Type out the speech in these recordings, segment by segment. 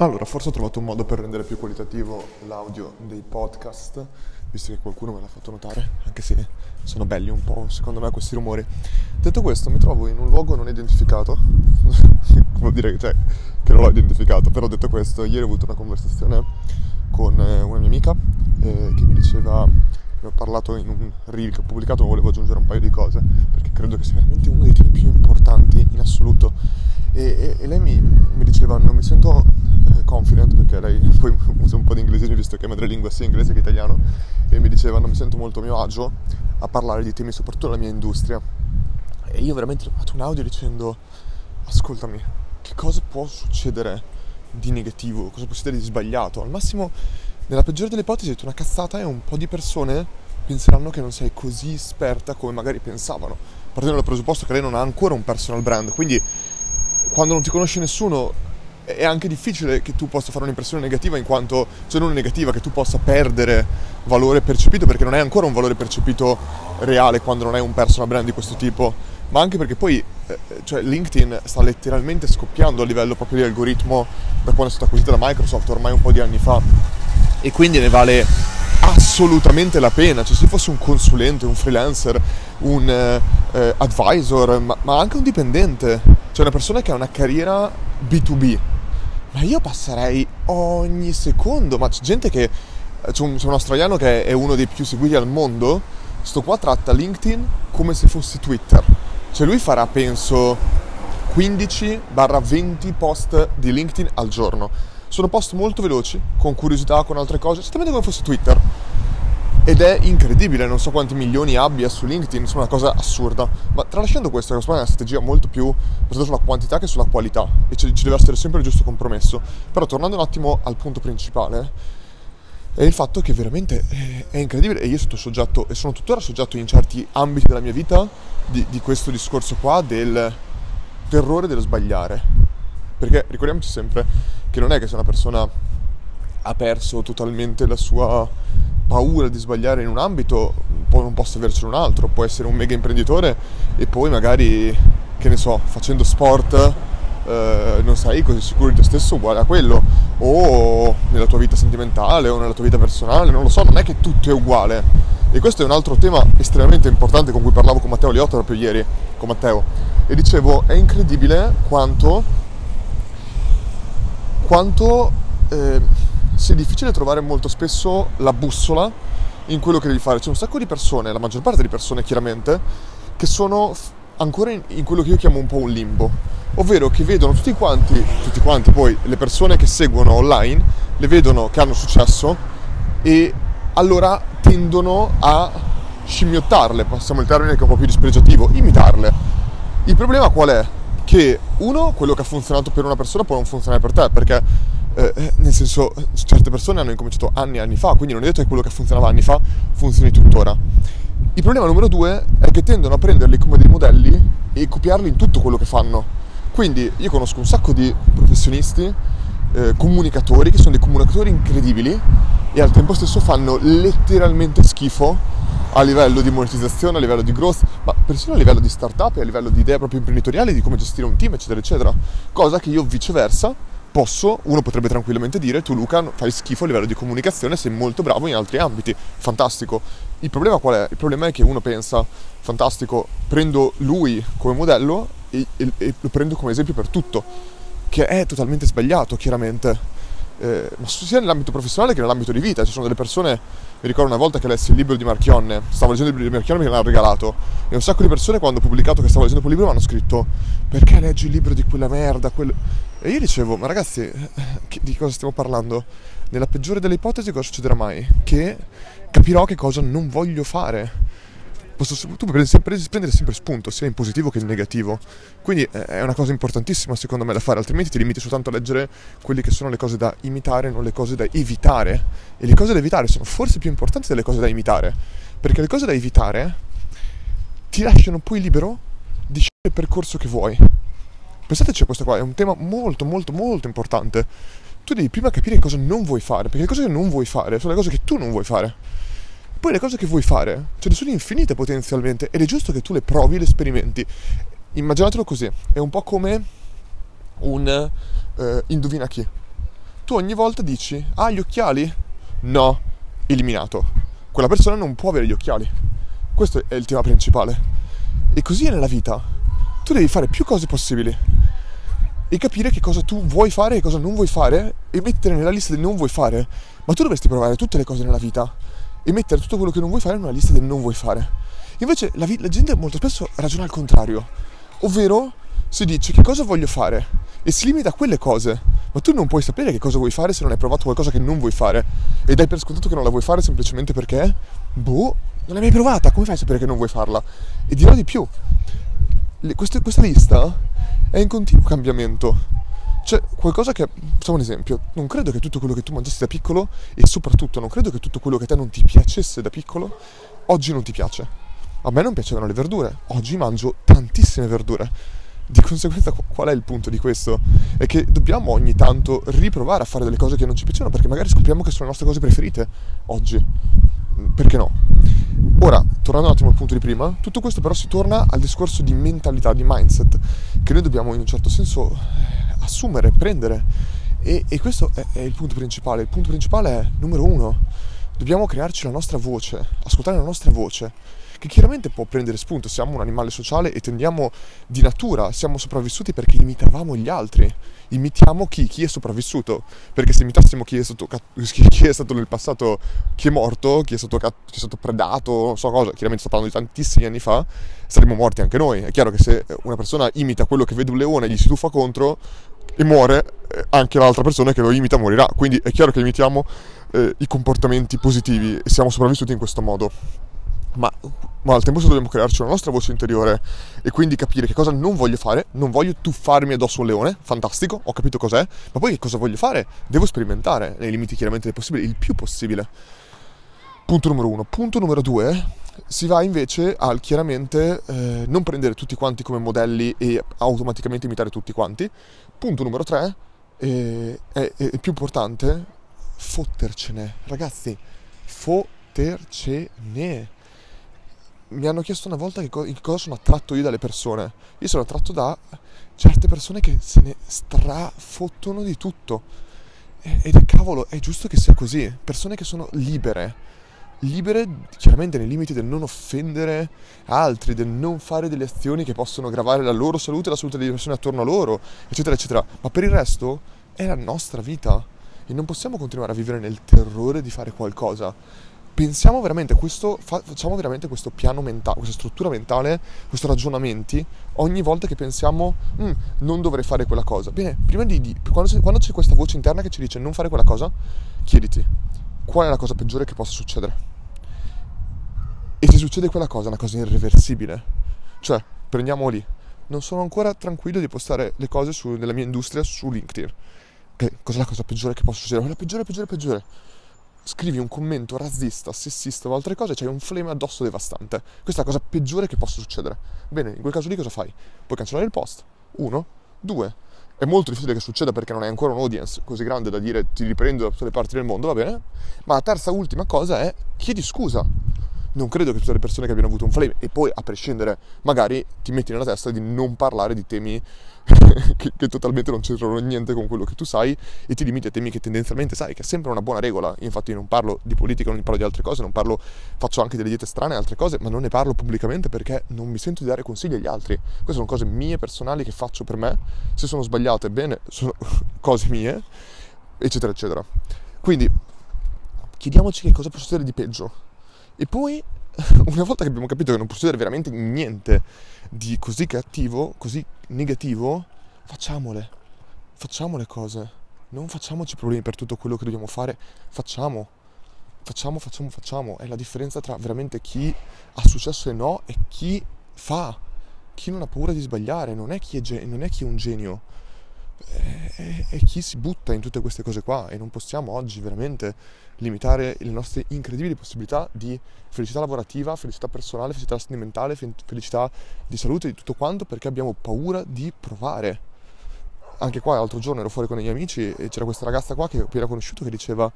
Allora, forse ho trovato un modo per rendere più qualitativo l'audio dei podcast, visto che qualcuno me l'ha fatto notare, anche se sono belli un po', secondo me, questi rumori. Detto questo, mi trovo in un luogo non identificato, vuol dire che, cioè, che non l'ho identificato, però detto questo, ieri ho avuto una conversazione con eh, una mia amica eh, che mi diceva, mi ho parlato in un reel che ho pubblicato, ma volevo aggiungere un paio di cose, perché credo che sia veramente uno dei temi più importanti in assoluto. E, e, e lei mi, mi diceva, non mi sento confident perché lei poi usa un po' di inglese visto che è madrelingua sia inglese che italiano e mi diceva non mi sento molto a mio agio a parlare di temi soprattutto della mia industria. E io veramente ho fatto un audio dicendo ascoltami che cosa può succedere di negativo? Cosa può succedere di sbagliato? Al massimo nella peggiore delle ipotesi una cazzata e un po' di persone penseranno che non sei così esperta come magari pensavano. Partendo dal presupposto che lei non ha ancora un personal brand quindi quando non ti conosce nessuno è anche difficile che tu possa fare un'impressione negativa in quanto, cioè non negativa, che tu possa perdere valore percepito perché non hai ancora un valore percepito reale quando non hai un personal brand di questo tipo, ma anche perché poi eh, cioè LinkedIn sta letteralmente scoppiando a livello proprio di algoritmo da quando è stata acquisita da Microsoft ormai un po' di anni fa. E quindi ne vale assolutamente la pena, cioè se fosse un consulente, un freelancer, un eh, eh advisor, ma, ma anche un dipendente, cioè una persona che ha una carriera B2B, ma io passerei ogni secondo, ma c'è gente che... C'è un, c'è un australiano che è uno dei più seguiti al mondo, sto qua tratta LinkedIn come se fosse Twitter. Cioè lui farà, penso, 15-20 post di LinkedIn al giorno. Sono post molto veloci, con curiosità, con altre cose, esattamente come fosse Twitter ed è incredibile, non so quanti milioni abbia su LinkedIn, insomma una cosa assurda. Ma tralasciando questo, è una strategia molto più basata sulla quantità che sulla qualità e ci deve essere sempre il giusto compromesso. Però tornando un attimo al punto principale, è il fatto che veramente è incredibile e io sono soggetto e sono tuttora soggetto in certi ambiti della mia vita di, di questo discorso qua del terrore dello sbagliare. Perché ricordiamoci sempre che non è che se una persona ha perso totalmente la sua paura di sbagliare in un ambito, poi non possa avercelo in un altro, può essere un mega imprenditore e poi magari, che ne so, facendo sport eh, non sei così sicuro di te stesso uguale a quello, o nella tua vita sentimentale o nella tua vita personale, non lo so, non è che tutto è uguale. E questo è un altro tema estremamente importante con cui parlavo con Matteo Liotta proprio ieri, con Matteo, e dicevo, è incredibile quanto, quanto eh, sia difficile trovare molto spesso la bussola in quello che devi fare. C'è un sacco di persone, la maggior parte di persone chiaramente, che sono ancora in, in, quello che io chiamo un po' un limbo, ovvero che vedono tutti quanti, tutti quanti poi le persone che seguono online, le vedono che hanno successo e allora tendono a scimmiottarle, passiamo il termine che è un po' più dispregiativo, imitarle. Il problema qual è? Che uno, quello che ha funzionato per una persona può non funzionare per te, perché eh, eh, nel senso, certe persone hanno incominciato anni e anni fa, quindi non è detto che quello che funzionava anni fa funzioni tuttora. Il problema numero due è che tendono a prenderli come dei modelli e copiarli in tutto quello che fanno. Quindi io conosco un sacco di professionisti, eh, comunicatori, che sono dei comunicatori incredibili e al tempo stesso fanno letteralmente schifo a livello di monetizzazione, a livello di growth, ma persino a livello di startup e a livello di idee proprio imprenditoriali di come gestire un team, eccetera, eccetera. Cosa che io viceversa posso, uno potrebbe tranquillamente dire, tu Luca fai schifo a livello di comunicazione, sei molto bravo in altri ambiti, fantastico. Il problema qual è? Il problema è che uno pensa, fantastico, prendo lui come modello e, e, e lo prendo come esempio per tutto, che è totalmente sbagliato, chiaramente. Eh, ma sia nell'ambito professionale che nell'ambito di vita. Ci sono delle persone, mi ricordo una volta che lessi il libro di Marchionne, stavo leggendo il libro di Marchionne e me l'hanno regalato, e un sacco di persone quando ho pubblicato che stavo leggendo quel libro mi hanno scritto perché leggi il libro di quella merda? Quel... E io dicevo, ma ragazzi, di cosa stiamo parlando? Nella peggiore delle ipotesi cosa succederà mai? Che capirò che cosa non voglio fare. Posso, tu puoi prendere sempre spunto, sia in positivo che in negativo. Quindi eh, è una cosa importantissima secondo me da fare, altrimenti ti limiti soltanto a leggere quelle che sono le cose da imitare, non le cose da evitare. E le cose da evitare sono forse più importanti delle cose da imitare. Perché le cose da evitare ti lasciano poi libero di scegliere il percorso che vuoi. Pensateci a questo qua, è un tema molto molto molto importante. Tu devi prima capire cosa non vuoi fare, perché le cose che non vuoi fare sono le cose che tu non vuoi fare. Poi le cose che vuoi fare, ce ne sono infinite potenzialmente ed è giusto che tu le provi e le sperimenti. Immaginatelo così, è un po' come un eh, indovina chi. tu ogni volta dici, ah gli occhiali? No, eliminato. Quella persona non può avere gli occhiali. Questo è il tema principale. E così è nella vita. Tu devi fare più cose possibili e capire che cosa tu vuoi fare e cosa non vuoi fare e mettere nella lista del non vuoi fare. Ma tu dovresti provare tutte le cose nella vita e mettere tutto quello che non vuoi fare una lista del non vuoi fare. Invece la, vi- la gente molto spesso ragiona al contrario, ovvero si dice che cosa voglio fare e si limita a quelle cose, ma tu non puoi sapere che cosa vuoi fare se non hai provato qualcosa che non vuoi fare e dai per scontato che non la vuoi fare semplicemente perché, boh, non l'hai mai provata, come fai a sapere che non vuoi farla? E dirò di più, Le, questa, questa lista è in continuo cambiamento. Cioè, qualcosa che, facciamo un esempio, non credo che tutto quello che tu mangiassi da piccolo e soprattutto non credo che tutto quello che a te non ti piacesse da piccolo, oggi non ti piace. A me non piacevano le verdure, oggi mangio tantissime verdure. Di conseguenza qual è il punto di questo? È che dobbiamo ogni tanto riprovare a fare delle cose che non ci piacciono perché magari scopriamo che sono le nostre cose preferite oggi. Perché no? Ora, tornando un attimo al punto di prima, tutto questo però si torna al discorso di mentalità, di mindset, che noi dobbiamo in un certo senso eh, assumere, prendere. E, e questo è, è il punto principale. Il punto principale è, numero uno, dobbiamo crearci la nostra voce, ascoltare la nostra voce che chiaramente può prendere spunto, siamo un animale sociale e tendiamo di natura, siamo sopravvissuti perché imitavamo gli altri, imitiamo chi, chi è sopravvissuto, perché se imitassimo chi è, stato, chi è stato nel passato, chi è morto, chi è stato, chi è stato predato, non so cosa, chiaramente sto parlando di tantissimi anni fa, saremmo morti anche noi, è chiaro che se una persona imita quello che vede un leone e gli si tuffa contro, e muore, eh, anche l'altra persona che lo imita morirà. Quindi è chiaro che imitiamo eh, i comportamenti positivi e siamo sopravvissuti in questo modo ma, ma al tempo stesso dobbiamo crearci una nostra voce interiore e quindi capire che cosa non voglio fare, non voglio tuffarmi addosso un leone, fantastico, ho capito cos'è, ma poi che cosa voglio fare? Devo sperimentare, nei limiti chiaramente del possibile, il più possibile. Punto numero uno. Punto numero due, si va invece al chiaramente eh, non prendere tutti quanti come modelli e automaticamente imitare tutti quanti. Punto numero tre, eh, è, è, è più importante, fottercene. Ragazzi, fottercene mi hanno chiesto una volta che, co- che cosa sono attratto io dalle persone. Io sono attratto da certe persone che se ne strafottono di tutto. Ed è cavolo, è giusto che sia così. Persone che sono libere. Libere chiaramente nei limiti del non offendere altri, del non fare delle azioni che possono gravare la loro salute e la salute delle persone attorno a loro, eccetera, eccetera. Ma per il resto è la nostra vita e non possiamo continuare a vivere nel terrore di fare qualcosa pensiamo veramente questo, facciamo veramente questo piano mentale, questa struttura mentale, questi ragionamenti ogni volta che pensiamo mm, non dovrei fare quella cosa. Bene, prima di, di quando, quando c'è questa voce interna che ci dice non fare quella cosa, chiediti qual è la cosa peggiore che possa succedere. E se succede quella cosa, è una cosa irreversibile. Cioè, prendiamo lì. Non sono ancora tranquillo di postare le cose su, nella mia industria su LinkedIn. Che cos'è la cosa peggiore che possa succedere? La peggiore, peggiore, peggiore scrivi un commento razzista, sessista o altre cose, c'hai un flame addosso devastante. Questa è la cosa peggiore che possa succedere. Bene, in quel caso lì cosa fai? Puoi cancellare il post. Uno. Due. È molto difficile che succeda perché non hai ancora un audience così grande da dire ti riprendo da tutte le parti del mondo, va bene? Ma la terza ultima cosa è chiedi scusa non credo che tutte le persone che abbiano avuto un flame e poi a prescindere magari ti metti nella testa di non parlare di temi che, che, totalmente non c'entrano niente con quello che tu sai e ti limiti a temi che tendenzialmente sai che è sempre una buona regola. Infatti non parlo di politica non parlo di altre cose non parlo faccio anche delle diete strane e altre cose ma non ne parlo pubblicamente perché non mi sento di dare consigli agli altri. Queste sono cose mie personali che faccio per me. Se sono sbagliate bene sono cose mie eccetera eccetera. Quindi chiediamoci che cosa può succedere di peggio. E poi, una volta che abbiamo capito che non può succedere veramente niente di così cattivo, così negativo, facciamole. Facciamo le cose. Non facciamoci problemi per tutto quello che dobbiamo fare. Facciamo. Facciamo, facciamo, facciamo. È la differenza tra veramente chi ha successo e no e chi fa. Chi non ha paura di sbagliare. Non è chi è, gen- non è, chi è un genio. È, è, chi si butta in tutte queste cose qua. E non possiamo oggi veramente limitare le nostre incredibili possibilità di felicità lavorativa, felicità personale, felicità sentimentale, felicità di salute, di tutto quanto, perché abbiamo paura di provare. Anche qua l'altro giorno ero fuori con i miei amici e c'era questa ragazza qua che ho appena conosciuto che diceva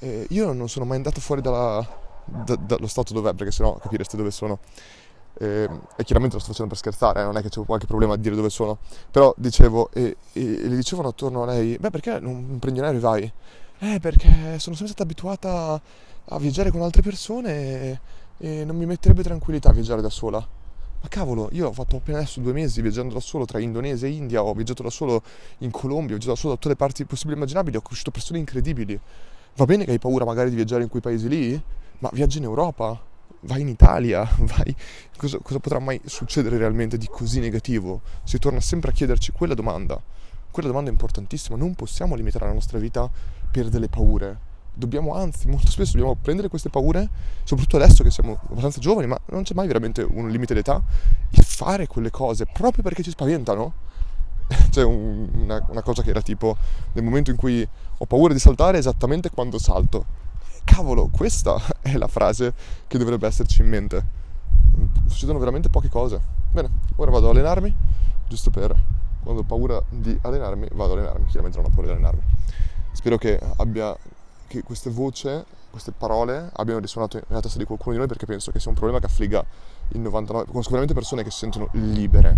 eh, io non sono mai andato fuori dalla, da, dallo stato dov'è, perché sennò capireste dove sono. e, e, chiaramente lo sto facendo per scherzare, eh, non è che c'è qualche problema a dire dove sono, però dicevo, e, e, e le dicevano attorno a lei, beh perché non prendi un aereo e vai? Eh perché sono sempre stata abituata a viaggiare con altre persone e, e non mi metterebbe tranquillità a viaggiare da sola. Ma cavolo, io ho fatto appena adesso due mesi viaggiando da solo tra Indonesia e India, ho viaggiato da solo in Colombia, ho viaggiato da solo da tutte le parti possibili e immaginabili, ho conosciuto persone incredibili. Va bene che hai paura magari di viaggiare in quei paesi lì, ma viaggi in Europa, vai in Italia, vai... Cosa, cosa, potrà mai succedere realmente di così negativo? Si torna sempre a chiederci quella domanda. Quella domanda è importantissima, non possiamo limitare la nostra vita per delle paure. Dobbiamo, anzi, molto spesso dobbiamo prendere queste paure, soprattutto adesso che siamo abbastanza giovani, ma non c'è mai veramente un limite d'età, e fare quelle cose proprio perché ci spaventano. C'è un, una, una cosa che era tipo, nel momento in cui ho paura di saltare, esattamente quando salto cavolo, questa è la frase che dovrebbe esserci in mente. Succedono veramente poche cose. Bene, ora vado ad allenarmi, giusto per quando ho paura di allenarmi, vado ad allenarmi, chiaramente non ho paura di allenarmi. Spero che abbia che queste voci, queste parole abbiano risuonato nella testa di qualcuno di noi perché penso che sia un problema che affligga il 99%. Conosco veramente persone che si sentono libere.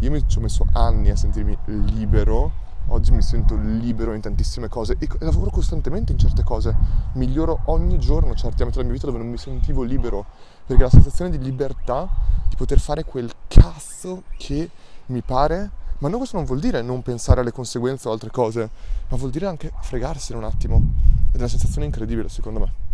Io mi ci ho messo anni a sentirmi libero oggi mi sento libero in tantissime cose e lavoro costantemente in certe cose, miglioro ogni giorno certi ambiti della mia vita dove non mi sentivo libero, perché la sensazione di libertà, di poter fare quel cazzo che mi pare, ma no, questo non vuol dire non pensare alle conseguenze o altre cose, ma vuol dire anche fregarsene un attimo, ed è una sensazione incredibile secondo me.